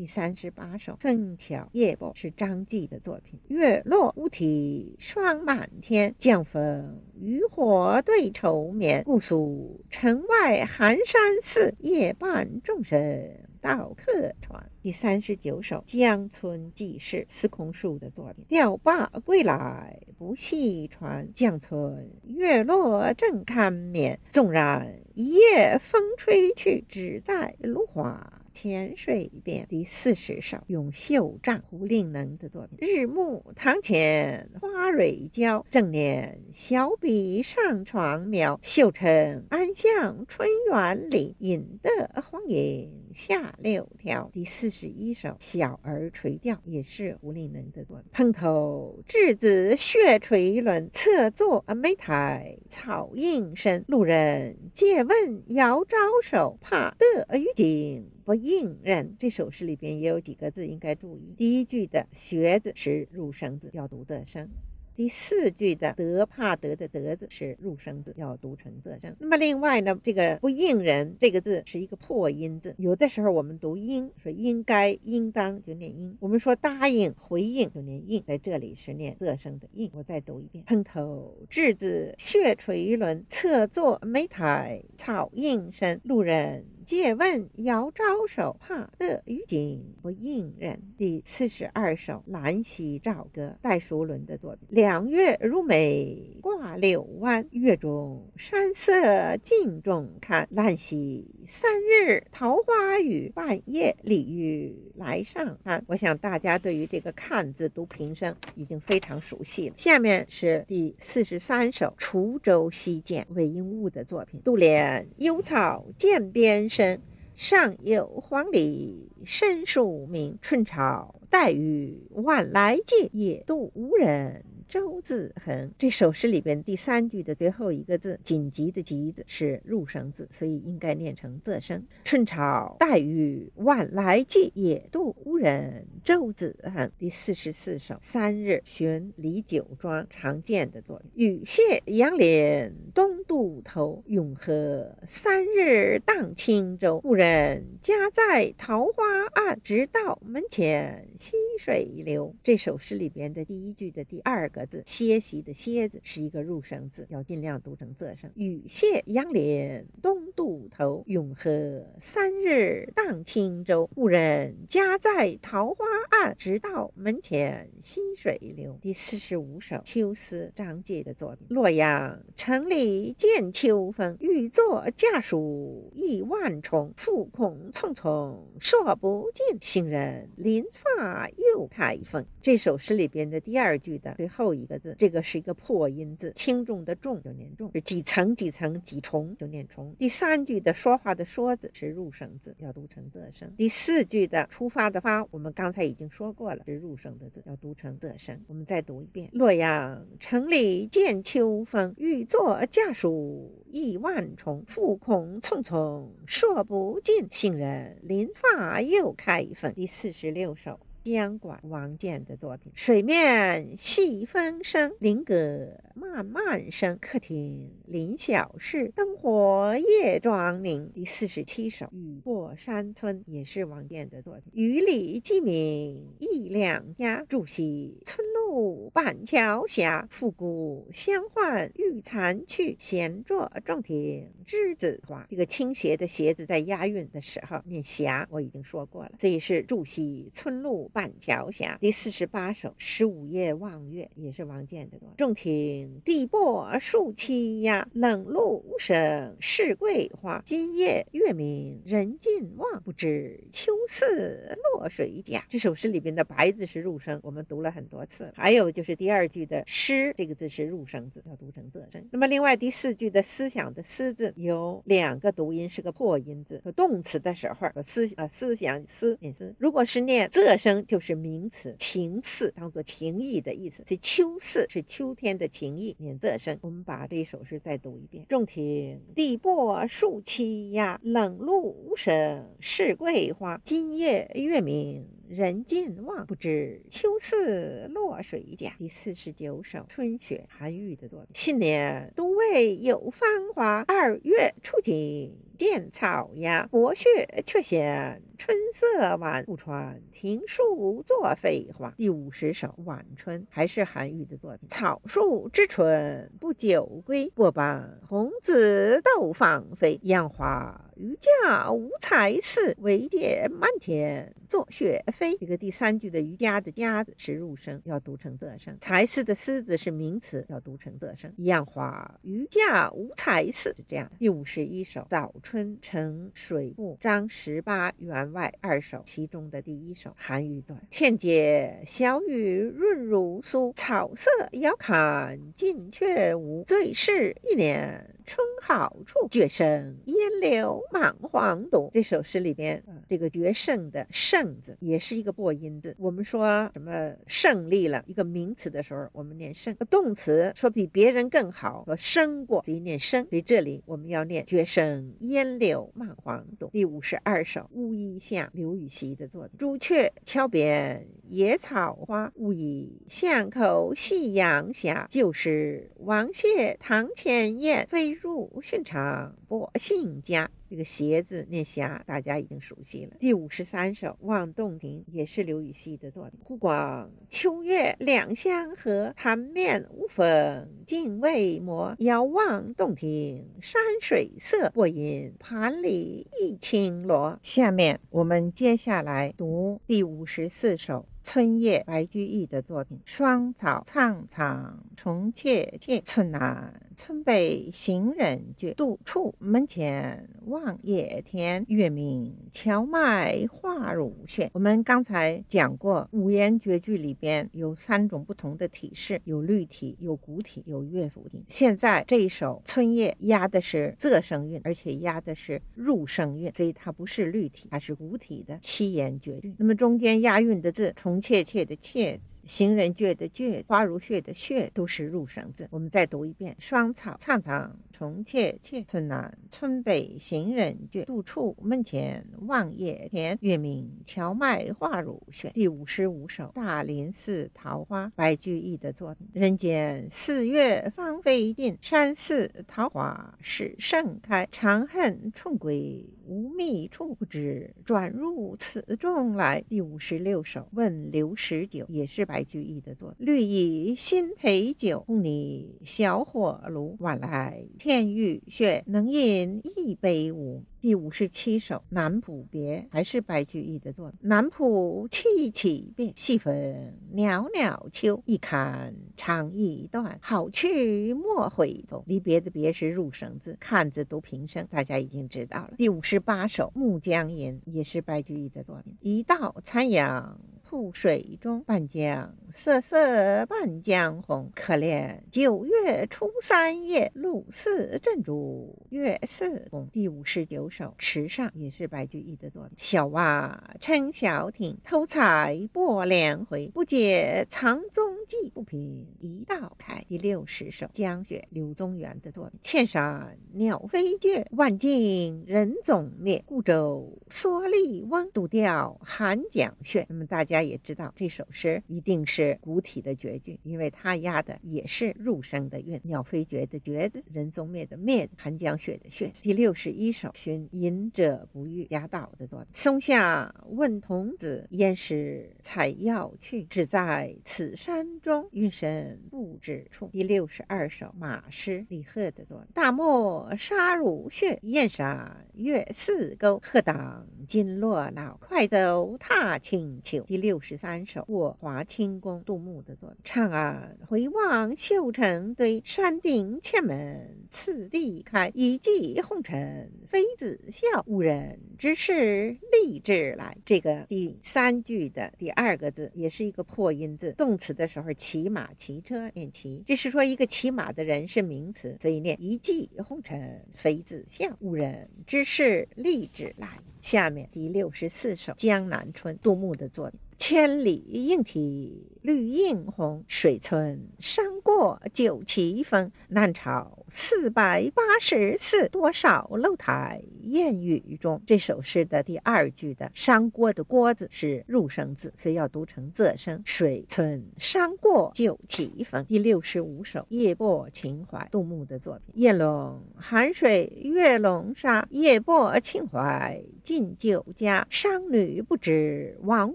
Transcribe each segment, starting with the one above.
第三十八首《枫桥夜泊》是张继的作品。月落乌啼霜满天，江枫渔火对愁眠。姑苏城外寒山寺，夜半钟声到客船。第三十九首《江村记事》司空曙的作品。钓罢归来不系船，江村月落正堪眠。纵然一夜风吹去，只在芦花。浅水边第四十首咏绣帐胡令能的作品。日暮堂前花蕊娇，正念小笔上床描。绣成安向春园里，引得黄莺下柳条。第四十一首小儿垂钓也是胡令能的作品。蓬头稚子血垂纶，侧坐莓苔草映身。路人借问遥招手，怕得鱼惊不应人。这首诗里边也有几个字应该注意。第一句的学字是入声字，要读仄声。第四句的得怕得的得字是入声字，要读成仄声。那么另外呢，这个不应人这个字是一个破音字，有的时候我们读应说应该、应当就念应，我们说答应、回应就念应，在这里是念仄声的应。我再读一遍：蓬头稚子血垂纶，侧坐莓苔草映身。路人借问遥招手，怕得鱼惊不应人。第四十二首《兰溪棹歌》，戴叔伦的作品。两月如眉挂柳湾，月中山色镜中看。兰溪三日桃花雨，半夜鲤鱼来上岸。我想大家对于这个“看”字读平声已经非常熟悉了。下面是第四十三首《滁州西涧》，韦应物的作品。杜鹃幽草涧边生人，上有黄鹂深树鸣。春潮带雨晚来借，野渡无人。周字横，这首诗里边第三句的最后一个字“紧急”的“急”字是入声字，所以应该念成仄声。春潮带雨晚来借，野渡无人。周字横。第四十四首《三日寻李九庄》常见的作品。雨泻杨林东渡头，永和三日荡轻舟。故人家在桃花岸，直到门前溪水流。这首诗里边的第一句的第二个。字歇息的歇字是一个入声字，要尽量读成仄声。雨泻杨柳东渡头，永和三日荡轻舟。故人家在桃花岸，直到门前溪水流。第四十五首《秋思》张继的作品。洛阳城里见秋风，欲作家书意万重。复恐匆匆说不尽，行人临发又开封。这首诗里边的第二句的最后。一个字，这个是一个破音字，轻重的重就念重，是几层几层几重就念重。第三句的说话的说字是入声字，要读成仄声。第四句的出发的发，我们刚才已经说过了，是入声的字，要读成仄声。我们再读一遍：洛阳城里见秋风，欲作家书意万重。复恐匆匆说不尽，行人临发又开封。第四十六首。江管王建的作品。水面细风声，林阁漫漫声。客厅临小事，灯火夜妆明。第四十七首《雨过山村》也是王建的作品。雨里鸡鸣一两家，住西村路板桥斜。复古相唤欲残去，闲坐种庭栀子花。这个倾斜的斜字在押韵的时候念霞，我已经说过了。这也是住西村路。板桥下第四十八首《十五夜望月》也是王建的作。众听地薄树栖鸦，冷露无声是桂花。今夜月明人尽望，不知秋思落谁家。这首诗里边的白字是入声，我们读了很多次。还有就是第二句的诗，这个字是入声字，要读成仄声。那么另外第四句的思想的思字有两个读音，是个破音字。动词的时候，思啊思想思念思，如果是念仄声。就是名词情似，当做情意的意思。所以秋似是秋天的情意，念仄声。我们把这首诗再读一遍：众听地薄树栖鸦，冷露无声是桂花。今夜月明人尽望，不知秋似落水家。第四十九首春雪，韩愈的作品。新年都未有芳华，二月初景见草芽。薄雪却嫌春色晚，不穿庭树作飞花。第五十首晚春，还是韩愈的作品。草树知春不久归，波般红紫斗芳菲。杨花。渔家无才似，唯见漫天作雪飞。这个第三句的“渔家”的“家”字是入声，要读成仄声；“才思”的“思”字是名词，要读成仄声。一样花渔家无才似，是这样。第五十一首《早春呈水部》，张十八员外二首，其中的第一首韩愈段：天街小雨润如酥，草色遥看近却无。最是一年春好处，绝胜烟柳。满皇都这首诗里边，这个绝胜的胜字也是一个破音字。我们说什么胜利了一个名词的时候，我们念胜；动词说比别人更好，说胜过，所以念胜。所以这里我们要念绝胜烟柳满皇都。第五十二首《乌衣巷》，刘禹锡的作品。朱雀桥边野草花，乌衣巷口夕阳斜。旧时王谢堂前燕，飞入寻常百姓家。这个“斜”字念“霞”，大家已经熟悉了。第五十三首《望洞庭》也是刘禹锡的作品。湖广秋月两相和，潭面无风镜未磨。遥望洞庭山水色，过阴盘里一青螺。下面我们接下来读第五十四首。春夜，白居易的作品。霜草苍苍，虫切切，村南村北行人绝。独处门前望望野田，月明荞麦花如雪。我们刚才讲过，五言绝句里边有三种不同的体式，有律体，有古体，有乐府体。现在这一首《春夜》押的是仄声韵，而且押的是入声韵，所以它不是律体，它是古体的七言绝句。那么中间押韵的字，从切切的切。行人绝的绝，花如雪的雪，都是入声字。我们再读一遍：霜草苍苍，虫切切，村南村北行人绝。独处门前望野田，月明荞麦花如雪。第五十五首《大林寺桃花》，白居易的作品。人间四月芳菲尽，山寺桃花始盛开。长恨春归无觅处，不知转入此中来。第五十六首《问刘十九》，也是。白白居易的作品，绿蚁新醅酒，红泥小火炉。晚来天欲雪，能饮一杯无？第五十七首《南浦别》还是白居易的作。南浦凄凄别，西风袅袅秋。一看长一段，好去莫回头。离别的别是入声字，看字读平声，大家已经知道了。第五十八首《暮江吟》也是白居易的作品。一道残阳。瀑水中，半江瑟瑟半江红。可怜九月初三夜，露似珍珠月似弓。第五十九首《池上》也是白居易的作品。小娃撑小艇，偷采泊莲回。不解藏踪迹，不平一道开。第六十首《江雪》柳宗元的作品。千山鸟飞绝，万径人踪灭。孤舟蓑笠翁，独钓寒江雪。那么大家。他也知道这首诗一定是古体的绝句，因为它押的也是入声的韵。鸟飞绝的绝字，人踪灭的灭，寒江雪的雪。第六十一首《寻隐者不遇》，贾岛的作品。松下问童子，焉识采药去？只在此山中，云深不知处。第六十二首《马诗》，李贺的作品。大漠沙如雪，燕山月似钩。鹤当金络脑，快走踏清秋。第六。六十三首《过华清宫》，杜牧的作品。长安回望绣成堆，山顶千门次第开。一骑红尘妃子笑，无人知是荔枝来。这个第三句的第二个字也是一个破音字。动词的时候，骑马、骑车念骑，这是说一个骑马的人是名词，所以念一骑红尘妃子笑，无人知是荔枝来。下面第六十四首《江南春》，杜牧的作品。千里莺啼绿映红，水村山过酒旗风。南朝四百八十寺，多少楼台烟雨中。这首诗的第二句的“山郭”的“郭”字是入声字，所以要读成仄声。水村山过酒旗风。第六十五首《夜泊秦淮》，杜牧的作品。夜笼寒水月笼沙，夜泊秦淮近酒家。商女不知亡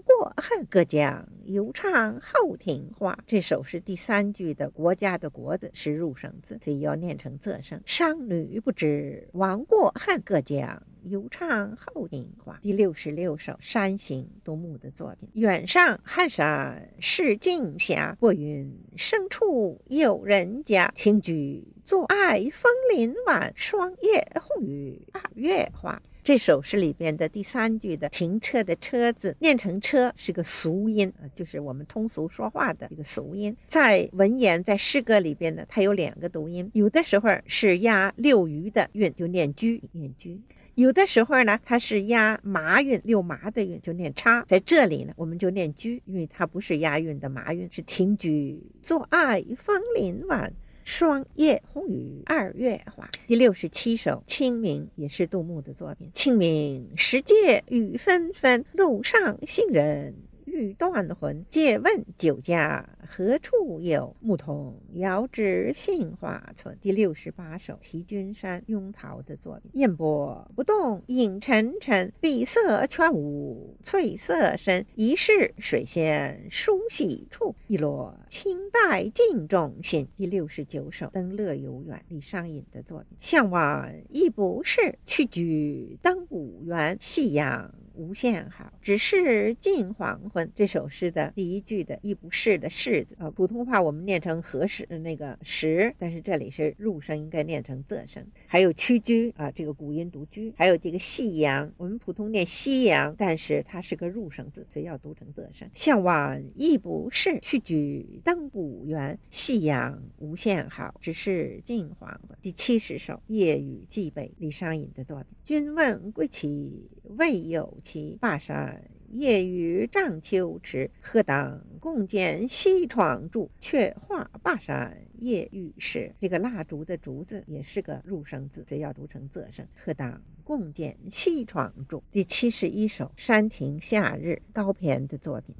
国恨，隔江犹唱后庭花。这首是第三句的“国家”的“国”字是入声字，所以要念成仄声。商女不知亡国恨，隔江犹唱后庭花。第六十六首《山行》，杜牧的作品。远上寒山是静霞，薄云深处有人家。听菊坐爱枫林晚，霜叶红于二月花。这首诗里边的第三句的停车的车字念成车是个俗音啊，就是我们通俗说话的一个俗音。在文言在诗歌里边呢，它有两个读音，有的时候是押六鱼的韵，就念居念居；有的时候呢，它是押麻韵六麻的韵，就念叉。在这里呢，我们就念居，因为它不是押韵的麻韵，是停居坐爱枫林晚。霜叶红于二月花。第六十七首《清明》也是杜牧的作品。清明时节雨纷纷，路上行人。欲断魂，借问酒家何处有？牧童遥指杏花村。第六十八首《题君山》，雍陶的作品。烟波不动影沉沉，碧色全无翠色深。疑是水仙梳洗处，一落清带镜中心。第六十九首《登乐游原》，李商隐的作品。向晚意不适，去居登古原。夕阳无限好，只是近黄昏。这首诗的第一句的“亦不是”的“是”字啊，普通话我们念成合适那个“时”，但是这里是入声，应该念成仄声。还有屈居啊，这个古音读居。还有这个夕阳，我们普通念夕阳，但是它是个入声字，所以要读成仄声。向往亦不是，去居登古原。夕阳无限好，只是近黄昏。第七十首《夜雨寄北》，李商隐的作品。君问归期未有期，灞山。夜雨涨秋池，何当共剪西窗烛？却话灞山夜雨时。这个蜡烛的烛字也是个入声字，所以要读成仄声。何当共剪西窗烛。第七十一首《山亭夏日》，高骈的作品。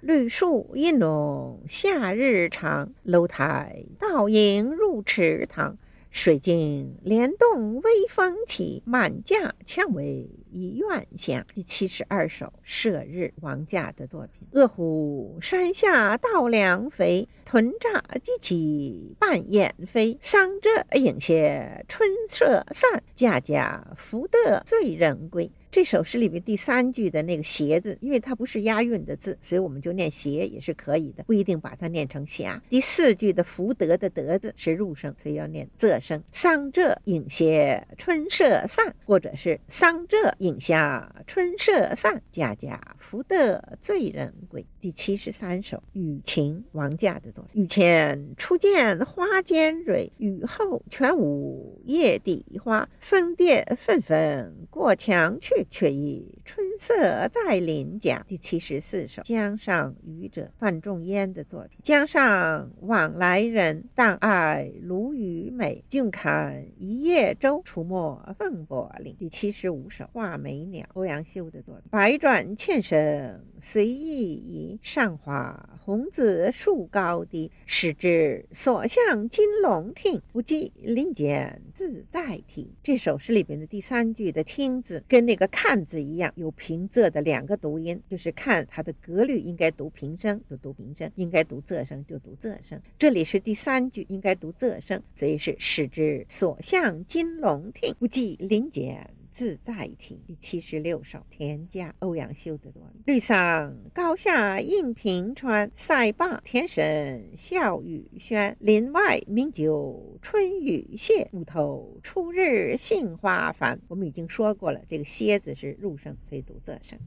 绿树阴浓夏日长，楼台倒影入池塘。水晶帘动微风起，满架蔷薇一院香。第七十二首《射日》，王驾的作品。饿虎山下稻粱肥，豚乍鸡起半掩飞。桑柘影斜春色散，家家福得醉人归。这首诗里面第三句的那个“斜”字，因为它不是押韵的字，所以我们就念“斜”也是可以的，不一定把它念成“霞”。第四句的“福德”的“德”字是入声，所以要念仄声。桑柘影斜春色散，或者是桑柘影下春色散，家家福德醉人归。第七十三首《雨晴》，王驾的作品。雨前初见花间蕊，雨后全无叶底花。风蝶纷纷过墙去。却已春色在林家。第七十四首《江上渔者》，范仲淹的作品。江上往来人，但爱鲈鱼美。君看一叶舟，出没风波岭。第七十五首《画眉鸟》，欧阳修的作品。百转千声随意吟上花红紫树高低。始知所向金龙听，不记林间自在啼。这首诗里边的第三句的“听”字，跟那个。看字一样有平仄的两个读音，就是看它的格律应该读平声就读平声，应该读仄声就读仄声。这里是第三句应该读仄声，所以是使之所向金龙听，不计林间。自在亭第七十六首《田家》，欧阳修的作。绿桑高下映平川，塞坝田神笑雨轩。林外明酒春雨歇，屋头初日杏花繁。我们已经说过了，这个“歇”字是入声，所以读仄声。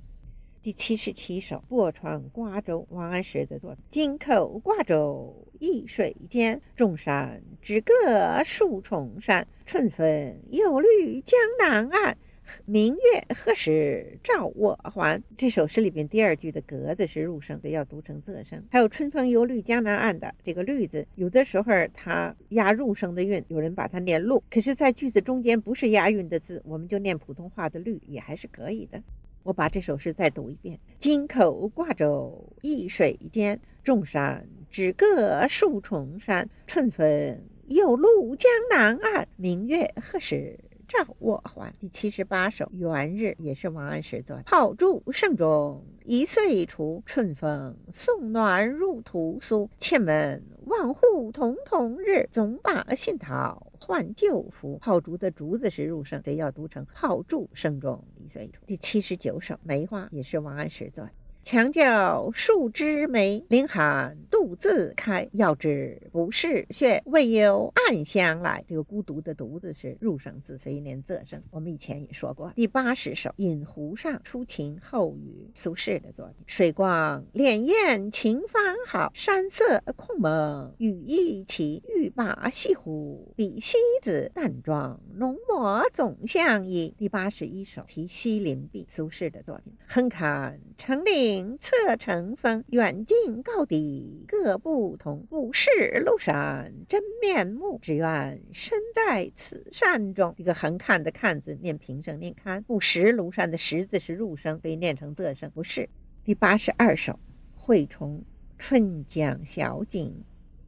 第七十七首《泊船瓜洲》，王安石的作品。京口瓜洲一水间，众山只隔数重山。春风又绿江南岸，明月何时照我还？这首诗里边第二句的格子是入声，的，要读成仄声。还有春风又绿江南岸的这个绿字，有的时候它押入声的韵，有人把它念露。可是，在句子中间不是押韵的字，我们就念普通话的绿也还是可以的。我把这首诗再读一遍：京口挂舟一水间，众山只隔数重山。春风又绿江南岸，明月何时？照我还第七十八首，元日也是王安石作。炮竹声中一岁除，春风送暖入屠苏。千门万户曈曈日，总把新桃换旧符。炮竹的竹字是入声，所以要读成炮竹声中一岁除。第七十九首，梅花也是王安石作。墙角数枝梅，凌寒独自开。遥知不是雪，为有暗香来。这个孤独的独字是入声字，所以念仄声。我们以前也说过。第八十首《饮湖上》，初晴后雨，苏轼的作品。水光潋滟晴方好，山色空蒙雨亦奇。欲把西湖比西子，淡妆浓抹总相宜。第八十一首《题西林壁》，苏轼的作品。横看成岭。侧成峰，远近高低各不同。不识庐山真面目，只愿身在此山中。这个横看的看字念平声，念看。不识庐山的识字是入声，所以念成仄声。不是。第八十二首《惠崇春江小景》，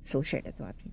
苏轼的作品。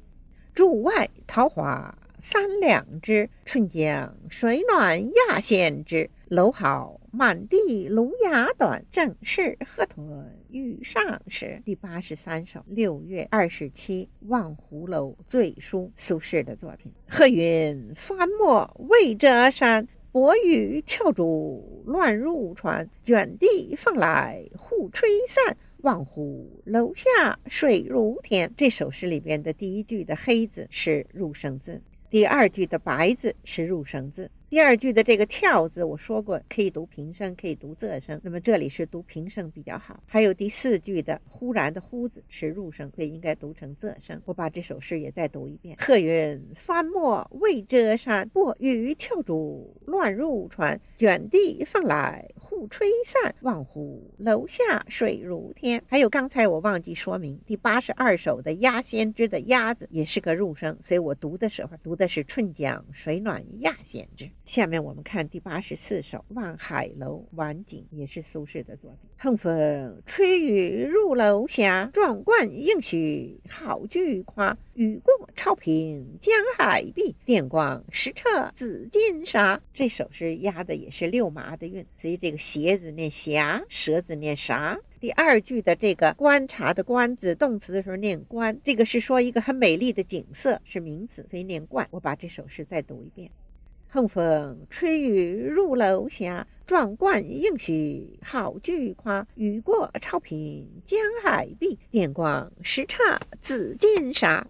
竹外桃花三两枝，春江水暖鸭先知。蒌蒿满地芦芽短，正是河豚欲上时。第八十三首《六月二十七望湖楼醉书》，苏轼的作品。鹤云翻墨未遮山，薄雨跳珠乱入船。卷地风来忽吹散，望湖楼下水如天。这首诗里边的第一句的黑字是入声字，第二句的白字是入声字。第二句的这个“跳”字，我说过可以读平声，可以读仄声。那么这里是读平声比较好。还有第四句的“忽然”的“忽”字是入声，所以应该读成仄声。我把这首诗也再读一遍：鹤云翻墨未遮山，卧雨跳珠乱入船。卷地风来忽吹散，望湖楼下水如天。还有刚才我忘记说明，第八十二首的“鸭先知”的“鸭”字也是个入声，所以我读的时候读的是“春江水暖鸭先知”。下面我们看第八十四首《望海楼晚景》，也是苏轼的作品。横风吹雨入楼下，壮观应许好句夸。雨过潮平江海碧，电光石掣紫金沙。这首诗押的也是六麻的韵，所以这个鞋子念霞，舌子念啥。第二句的这个观察的观字，动词的时候念观，这个是说一个很美丽的景色，是名词，所以念观。我把这首诗再读一遍。横风吹雨入楼霞，壮观应许好句夸。雨过潮平江海碧，电光石刹紫金沙。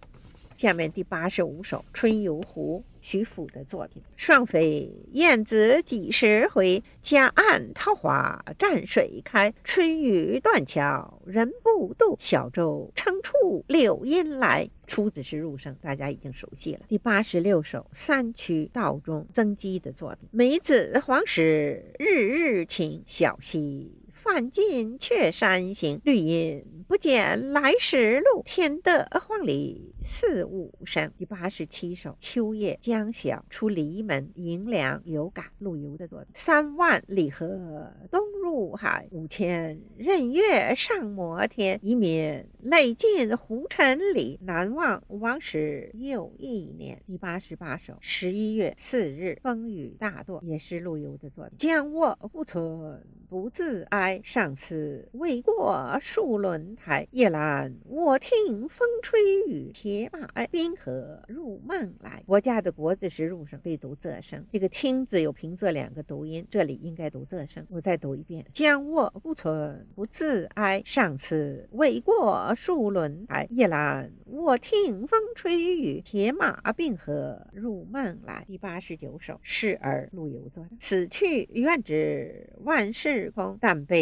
下面第八十五首《春游湖》。徐府的作品：双飞燕子几时回？夹岸桃花蘸水开。春雨断桥人不渡，小舟撑出柳阴来。出子是入声，大家已经熟悉了。第八十六首《三曲道中》曾几的作品：梅子黄时日日晴，小溪。范进却山行，绿阴不见来时路。天得黄鹂四五声。第八十七首《秋夜将晓出篱门迎凉有感》，陆游的作品。三万里河东入海，五千仞岳上摩天。一面泪尽胡尘里，难忘王师又一年。第八十八首《十一月四日风雨大作》，也是陆游的作品。将卧不存不自哀。上次未过数轮台，夜阑卧听风吹雨，铁马冰河入梦来。国家的国字是入声，可以读仄声。这个听字有平仄两个读音，这里应该读仄声。我再读一遍：将卧不存不自哀，上次未过数轮台，夜阑卧听风吹雨，铁马冰河入梦来。第八十九首《示儿》，陆游作的。死去元知万事空，但悲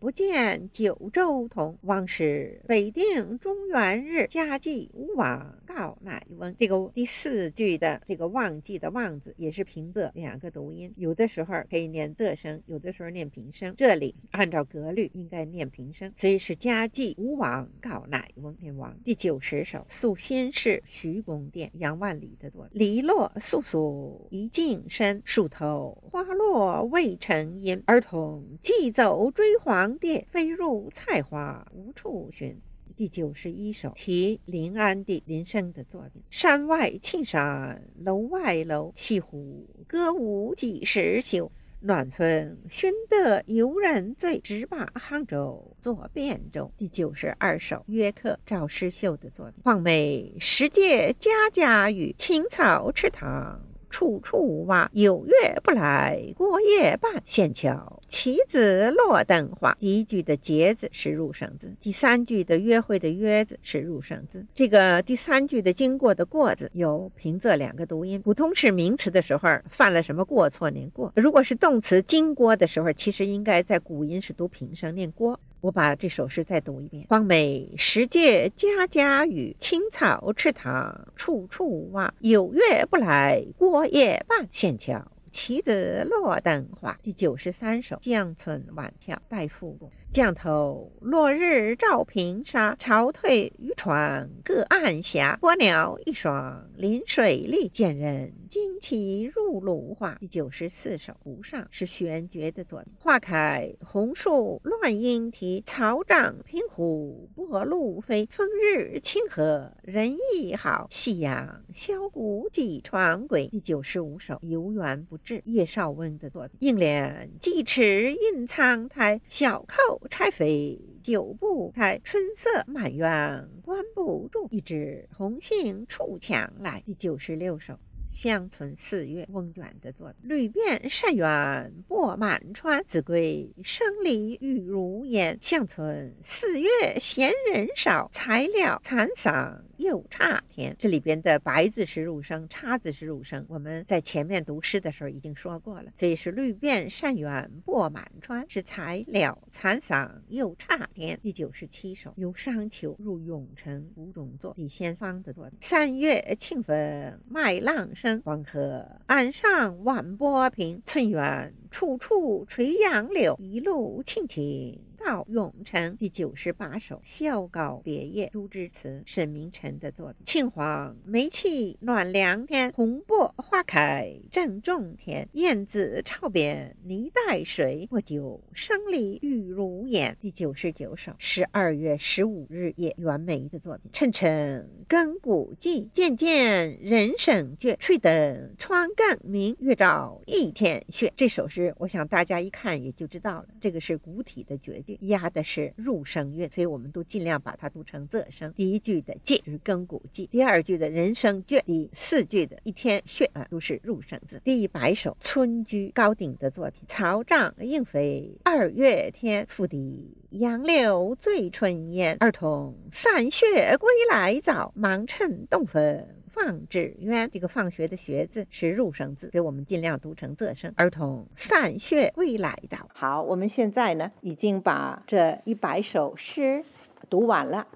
不见九州同，往事北定中原日。家祭无往告乃翁。这个第四句的这个忘记的忘字也是平仄两个读音，有的时候可以念仄声，有的时候念平声。这里按照格律应该念平声，所以是家祭吴王告乃翁。念王。第九十首宿新市徐公殿，杨万里的作。篱落簌簌一径深，树头花落未成阴。儿童寄走追黄蝶，飞入菜花无处寻。第九十一首题临安邸林升的作品。山外青山楼外楼，西湖歌舞几时休？暖风熏得游人醉，直把杭州作汴州。第九十二首约客赵师秀的作品。况美时节家家雨，青草池塘。处处蛙，有月不来过夜半。线桥棋子落灯花。一句的节字是入声字，第三句的约会的约字是入声字。这个第三句的经过的过字有平仄两个读音。普通是名词的时候犯了什么过错念过？如果是动词经过的时候，其实应该在古音是读平声念过。我把这首诗再读一遍：荒美时节家家雨，青草池塘处处蛙。有月不来过夜半，仙桥棋子落灯花。第九十三首《江村晚眺》拜富公。江头落日照平沙，潮退渔船各岸霞。波鸟一双临水立，见人惊奇入芦花。第九十四首《湖上》是玄觉的作品。花开红树乱莺啼，草长平湖波鹭飞。风日清河人意好，夕阳箫鼓几船归。第九十五首《游园不至》叶绍翁的作品。应怜鸡翅印苍苔，小扣。柴扉久不开，春色满园关不住。一枝红杏出墙来。第九十六首。乡村四月，翁卷的作品。绿遍山原播满川，子规声里雨如烟。乡村四月闲人少，材料蚕桑又差天。这里边的白字是入声，叉字是入声。我们在前面读诗的时候已经说过了。这是绿遍山原播满川，是材料蚕桑又差田。第九十七首，由商丘入永城吴中作，李先芳的作品。三月清风麦浪声。黄河岸上晚波平，村园处处垂杨柳。一路青青到永城。第九十八首《孝告别业》朱之词，沈明诚的作品。青黄梅气暖良天，红柏花开正中天。燕子巢边泥带水，我酒生里玉如烟。第九十九首十二月十五日夜，袁枚的作品。沉沉更鼓寂，渐渐人省倦。吹灯窗更明，月照一天雪。这首诗，我想大家一看也就知道了，这个是古体的绝句。押的是入声韵，所以我们都尽量把它读成仄声。第一句的“借”是更古记，第二句的人声卷，第四句的一天穴啊都是入声字。第一百首村居高鼎的作品：草长莺飞二月天，复笛杨柳醉春烟。儿童散学归来早，忙趁东风。放纸鸢，这个放学的学字是入声字，所以我们尽量读成仄声。儿童散学归来早。好，我们现在呢已经把这一百首诗读完了。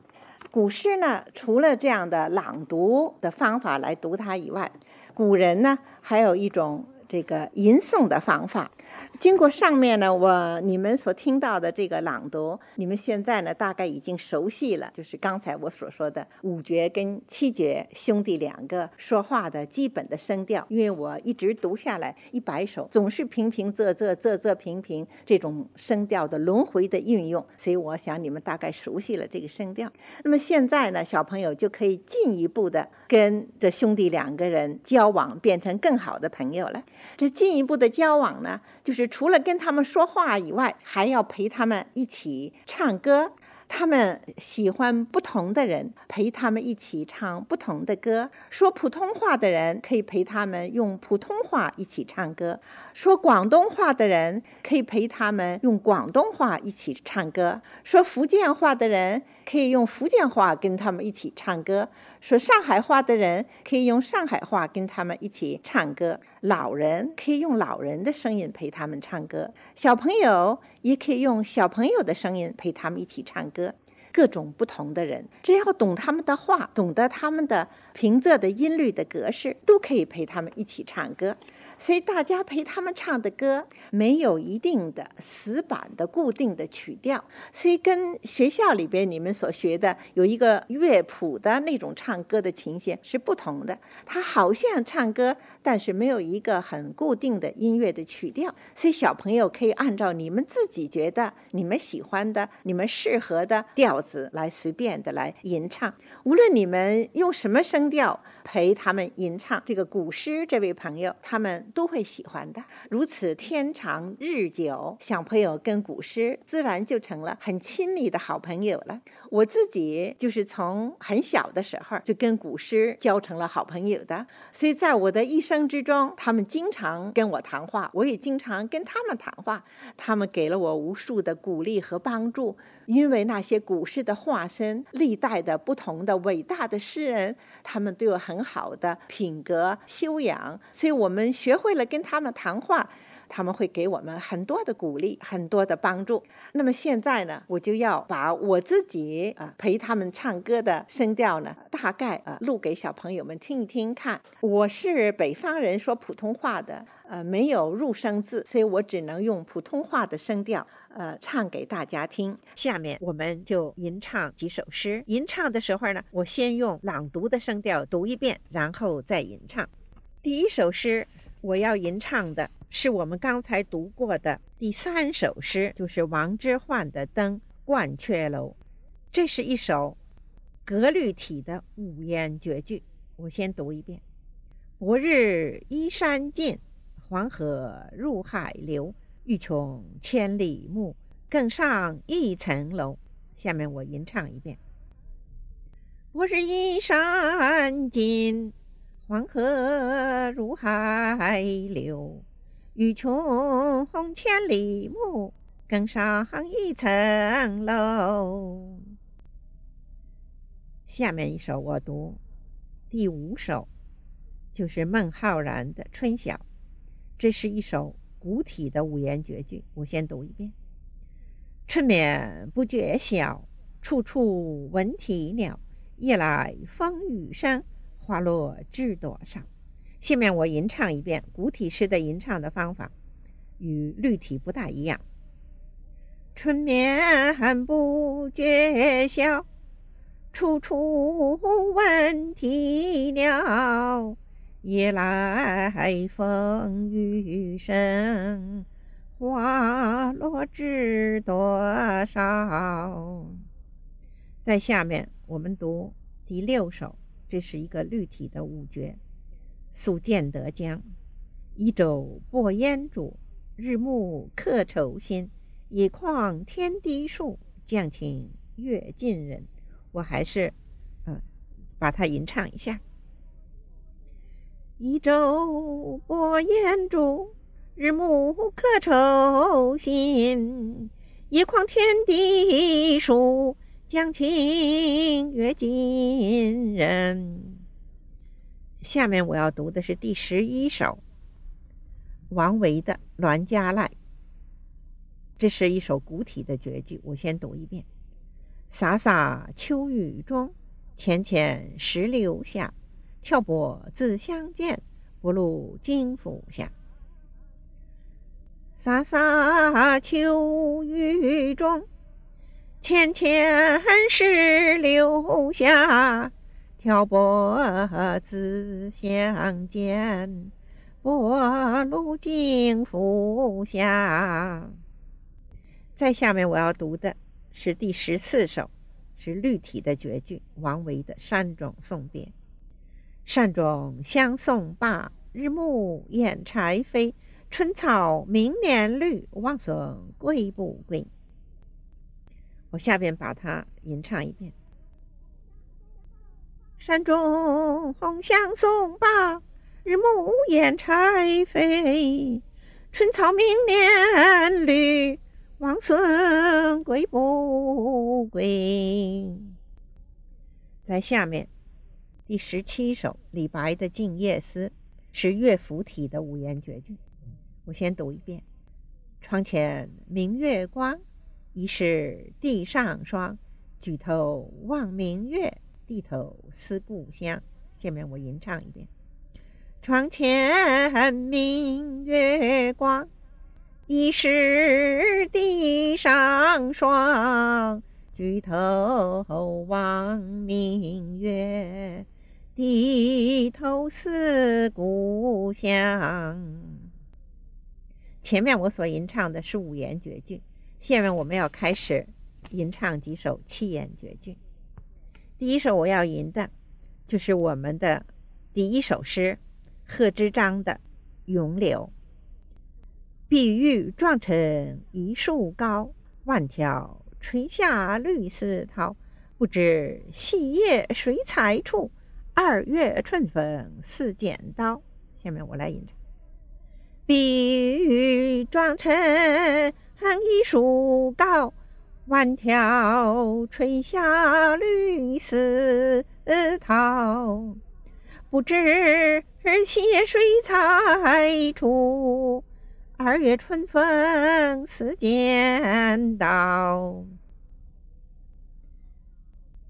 古诗呢，除了这样的朗读的方法来读它以外，古人呢还有一种这个吟诵的方法。经过上面呢，我你们所听到的这个朗读，你们现在呢大概已经熟悉了，就是刚才我所说的五绝跟七绝兄弟两个说话的基本的声调。因为我一直读下来一百首，总是平平仄仄仄仄平平这种声调的轮回的运用，所以我想你们大概熟悉了这个声调。那么现在呢，小朋友就可以进一步的跟这兄弟两个人交往，变成更好的朋友了。这进一步的交往呢？就是除了跟他们说话以外，还要陪他们一起唱歌。他们喜欢不同的人，陪他们一起唱不同的歌。说普通话的人可以陪他们用普通话一起唱歌；说广东话的人可以陪他们用广东话一起唱歌；说福建话的人可以用福建话跟他们一起唱歌。说上海话的人可以用上海话跟他们一起唱歌，老人可以用老人的声音陪他们唱歌，小朋友也可以用小朋友的声音陪他们一起唱歌。各种不同的人，只要懂他们的话，懂得他们的平仄的音律的格式，都可以陪他们一起唱歌。所以大家陪他们唱的歌没有一定的死板的固定的曲调，所以跟学校里边你们所学的有一个乐谱的那种唱歌的琴弦是不同的。他好像唱歌，但是没有一个很固定的音乐的曲调。所以小朋友可以按照你们自己觉得、你们喜欢的、你们适合的调子来随便的来吟唱。无论你们用什么声调。陪他们吟唱这个古诗，这位朋友他们都会喜欢的。如此天长日久，小朋友跟古诗自然就成了很亲密的好朋友了。我自己就是从很小的时候就跟古诗交成了好朋友的，所以在我的一生之中，他们经常跟我谈话，我也经常跟他们谈话。他们给了我无数的鼓励和帮助。因为那些古诗的化身，历代的不同的伟大的诗人，他们都有很好的品格修养，所以我们学会了跟他们谈话，他们会给我们很多的鼓励，很多的帮助。那么现在呢，我就要把我自己啊陪他们唱歌的声调呢，大概啊录给小朋友们听一听看。我是北方人，说普通话的，呃，没有入声字，所以我只能用普通话的声调。呃，唱给大家听。下面我们就吟唱几首诗。吟唱的时候呢，我先用朗读的声调读一遍，然后再吟唱。第一首诗我要吟唱的是我们刚才读过的第三首诗，就是王之涣的《登鹳雀楼》。这是一首格律体的五言绝句。我先读一遍：白日依山尽，黄河入海流。欲穷千里目，更上一层楼。下面我吟唱一遍：白日依山尽，黄河入海流。欲穷千里目，更上一层楼。下面一首我读第五首，就是孟浩然的《春晓》。这是一首。古体的五言绝句，我先读一遍：春眠不觉晓，处处闻啼鸟。夜来风雨声，花落知多少。下面我吟唱一遍。古体诗的吟唱的方法与律体不大一样。春眠不觉晓，处处闻啼鸟。夜来风雨声，花落知多少。在下面，我们读第六首，这是一个律体的五绝。宿建德江，一舟泊烟渚，日暮客愁新。野旷天低树，将倾月近人。我还是，嗯，把它吟唱一下。一舟泊烟渚，日暮客愁新。野旷天低树，江清月近人。下面我要读的是第十一首，王维的《栾家赖》。这是一首古体的绝句，我先读一遍：飒飒秋雨中，浅浅石榴下。挑拨自相见，不入金府下。飒飒秋雨中，浅浅石榴下。挑拨自相见，不入金府下。在下面我要读的是第十四首，是律体的绝句，王维的《山中送别》。山中相送罢，日暮掩柴扉。春草明年绿，王孙归不归？我下边把它吟唱一遍：山中相送罢，日暮掩柴扉。春草明年绿，王孙归不归？在下面。第十七首，李白的《静夜思》是乐府体的五言绝句。我先读一遍：窗前明月光，疑是地上霜。举头望明月，低头思故乡。下面我吟唱一遍：床前明月光，疑是地上霜。举头望明月，低头思故乡。前面我所吟唱的是五言绝句，下面我们要开始吟唱几首七言绝句。第一首我要吟的，就是我们的第一首诗贺知章的《咏柳》。碧玉妆成一树高，万条垂下绿丝绦。不知细叶谁裁出？二月春风似剪刀。下面我来吟唱。碧玉妆成一树高，万条垂下绿丝绦。不知细叶谁裁出？二月春风似剪刀。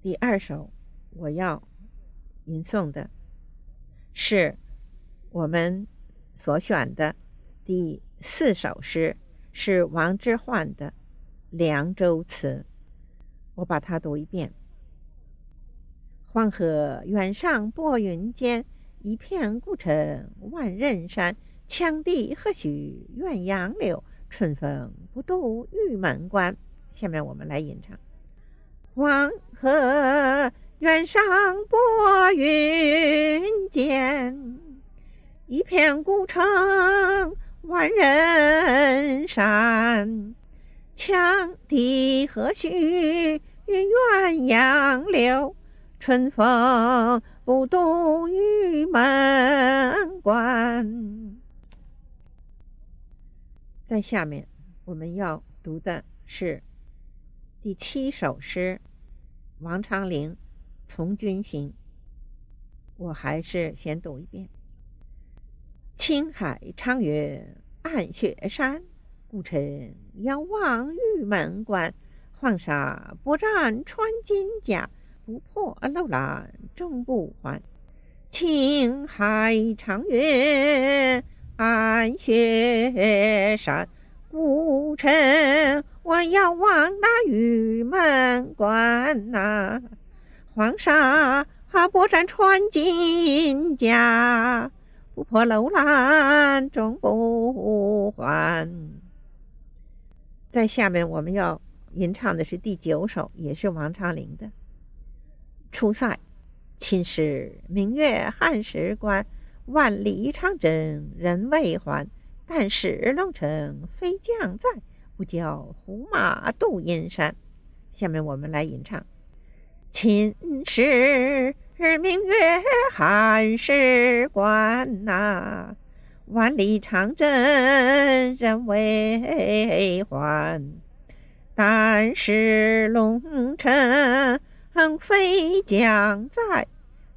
第二首我要吟诵的是我们所选的。第四首诗是王之涣的《凉州词》，我把它读一遍：黄河远上拨云间，一片孤城万仞山。羌笛何须怨杨柳，春风不度玉门关。下面我们来吟唱：黄河远上拨云间，一片孤城。万仞山，羌笛何须怨杨柳？春风不度玉门关。在下面我们要读的是第七首诗，王昌龄《从军行》。我还是先读一遍。青海长云暗雪山，孤城遥望玉门关。黄沙不战穿金甲，不破楼兰终不还。青海长云暗雪山，孤城我遥望那玉门关呐。黄沙不战穿金甲。不破楼兰终不还。在下面我们要吟唱的是第九首，也是王昌龄的《出塞》。秦时明月汉时关，万里长征人未还。但使龙城飞将在，不教胡马度阴山。下面我们来吟唱：秦时。明月汉时关呐，万里长征人未还。但使龙城飞将在，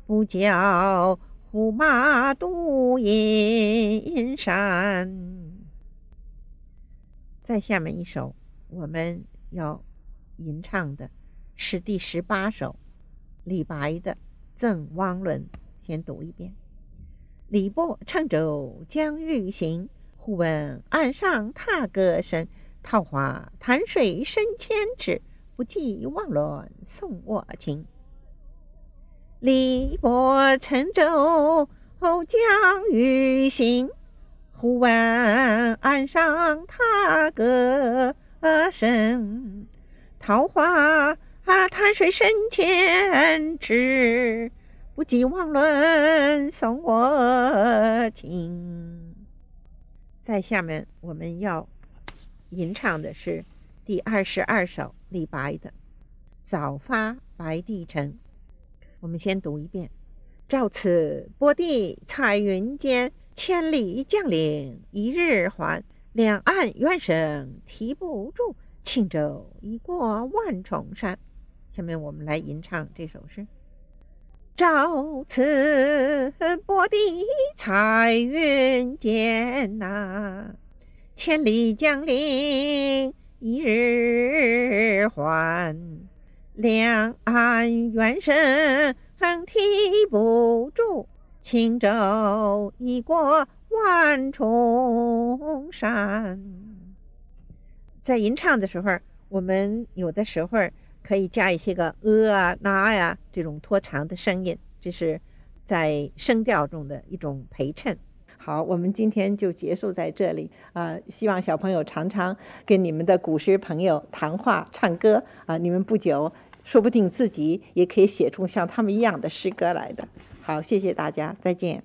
不教胡马度阴山。再下面一首，我们要吟唱的是第十八首，李白的。赠汪伦，先读一遍。李白乘舟将欲行，忽闻岸上踏歌声。桃花潭水深千尺，不及汪伦送我情。李白乘舟将欲行，忽闻岸上踏歌声。桃花。啊，潭水深千尺，不及汪伦送我情。在下面我们要吟唱的是第二十二首李白的《早发白帝城》。我们先读一遍：朝辞白帝彩云间，千里江陵一日还。两岸猿声啼不住，轻舟已过万重山。下面我们来吟唱这首诗：朝辞白帝彩云间呐，千里江陵一日还。两岸猿声啼不住，轻舟已过万重山。在吟唱的时候，我们有的时候可以加一些个呃啊、那呀这种拖长的声音，这是在声调中的一种陪衬。好，我们今天就结束在这里啊！希望小朋友常常跟你们的古诗朋友谈话、唱歌啊！你们不久说不定自己也可以写出像他们一样的诗歌来的。好，谢谢大家，再见。